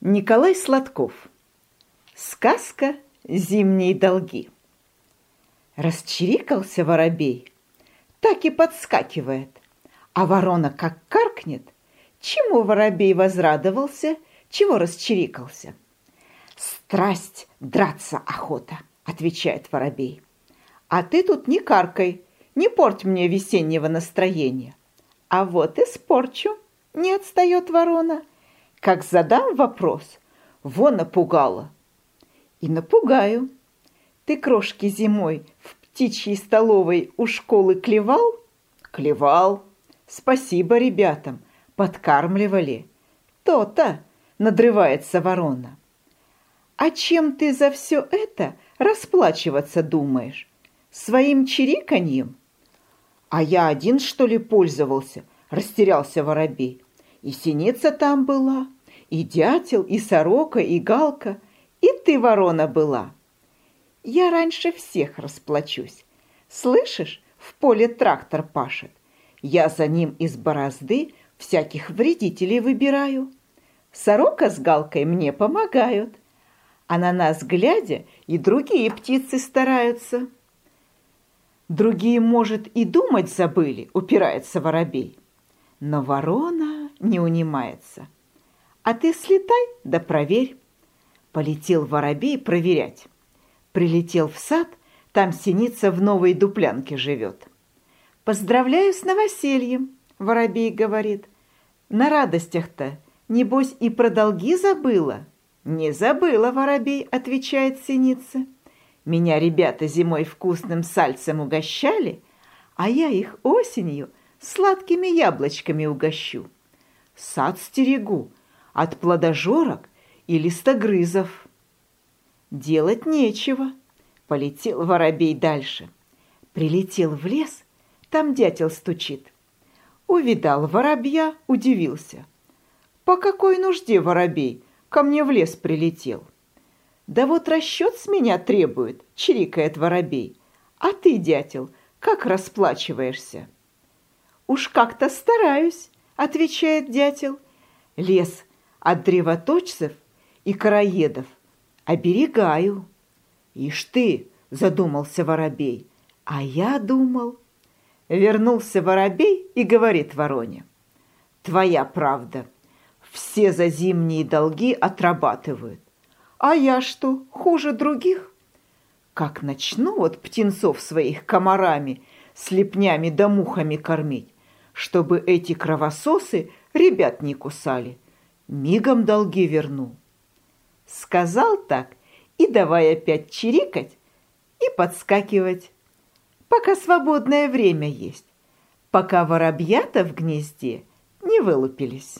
Николай Сладков. Сказка «Зимние долги». Расчирикался воробей, так и подскакивает, а ворона как каркнет. Чему воробей возрадовался, чего расчирикался? «Страсть, драться охота», — отвечает воробей. «А ты тут не каркай, не порть мне весеннего настроения». «А вот и спорчу», — не отстает ворона, — как задам вопрос, во напугала. И напугаю. Ты крошки зимой в птичьей столовой у школы клевал? Клевал. Спасибо ребятам, подкармливали. То-то, надрывается ворона. А чем ты за все это расплачиваться думаешь? Своим чириканьем? А я один, что ли, пользовался? Растерялся воробей. И синица там была, и дятел, и сорока, и галка, и ты, ворона, была. Я раньше всех расплачусь. Слышишь, в поле трактор пашет. Я за ним из борозды всяких вредителей выбираю. Сорока с галкой мне помогают, а на нас глядя и другие птицы стараются. Другие, может, и думать забыли, упирается воробей. Но ворона не унимается. А ты слетай да проверь. Полетел воробей проверять. Прилетел в сад, там синица в новой дуплянке живет. «Поздравляю с новосельем», — воробей говорит. «На радостях-то, небось, и про долги забыла?» «Не забыла, воробей», — отвечает синица. «Меня ребята зимой вкусным сальцем угощали, а я их осенью сладкими яблочками угощу. Сад стерегу от плодожорок и листогрызов. Делать нечего. Полетел воробей дальше. Прилетел в лес, там дятел стучит. Увидал воробья, удивился. По какой нужде воробей ко мне в лес прилетел? Да вот расчет с меня требует, чирикает воробей. А ты, дятел, как расплачиваешься? «Уж как-то стараюсь», — отвечает дятел. «Лес от древоточцев и короедов оберегаю». «Ишь ты!» — задумался воробей. «А я думал...» Вернулся воробей и говорит вороне. «Твоя правда. Все за зимние долги отрабатывают. А я что, хуже других?» Как начну вот птенцов своих комарами, слепнями да мухами кормить, чтобы эти кровососы ребят не кусали. Мигом долги верну. Сказал так и давай опять чирикать и подскакивать, пока свободное время есть, пока воробьята в гнезде не вылупились.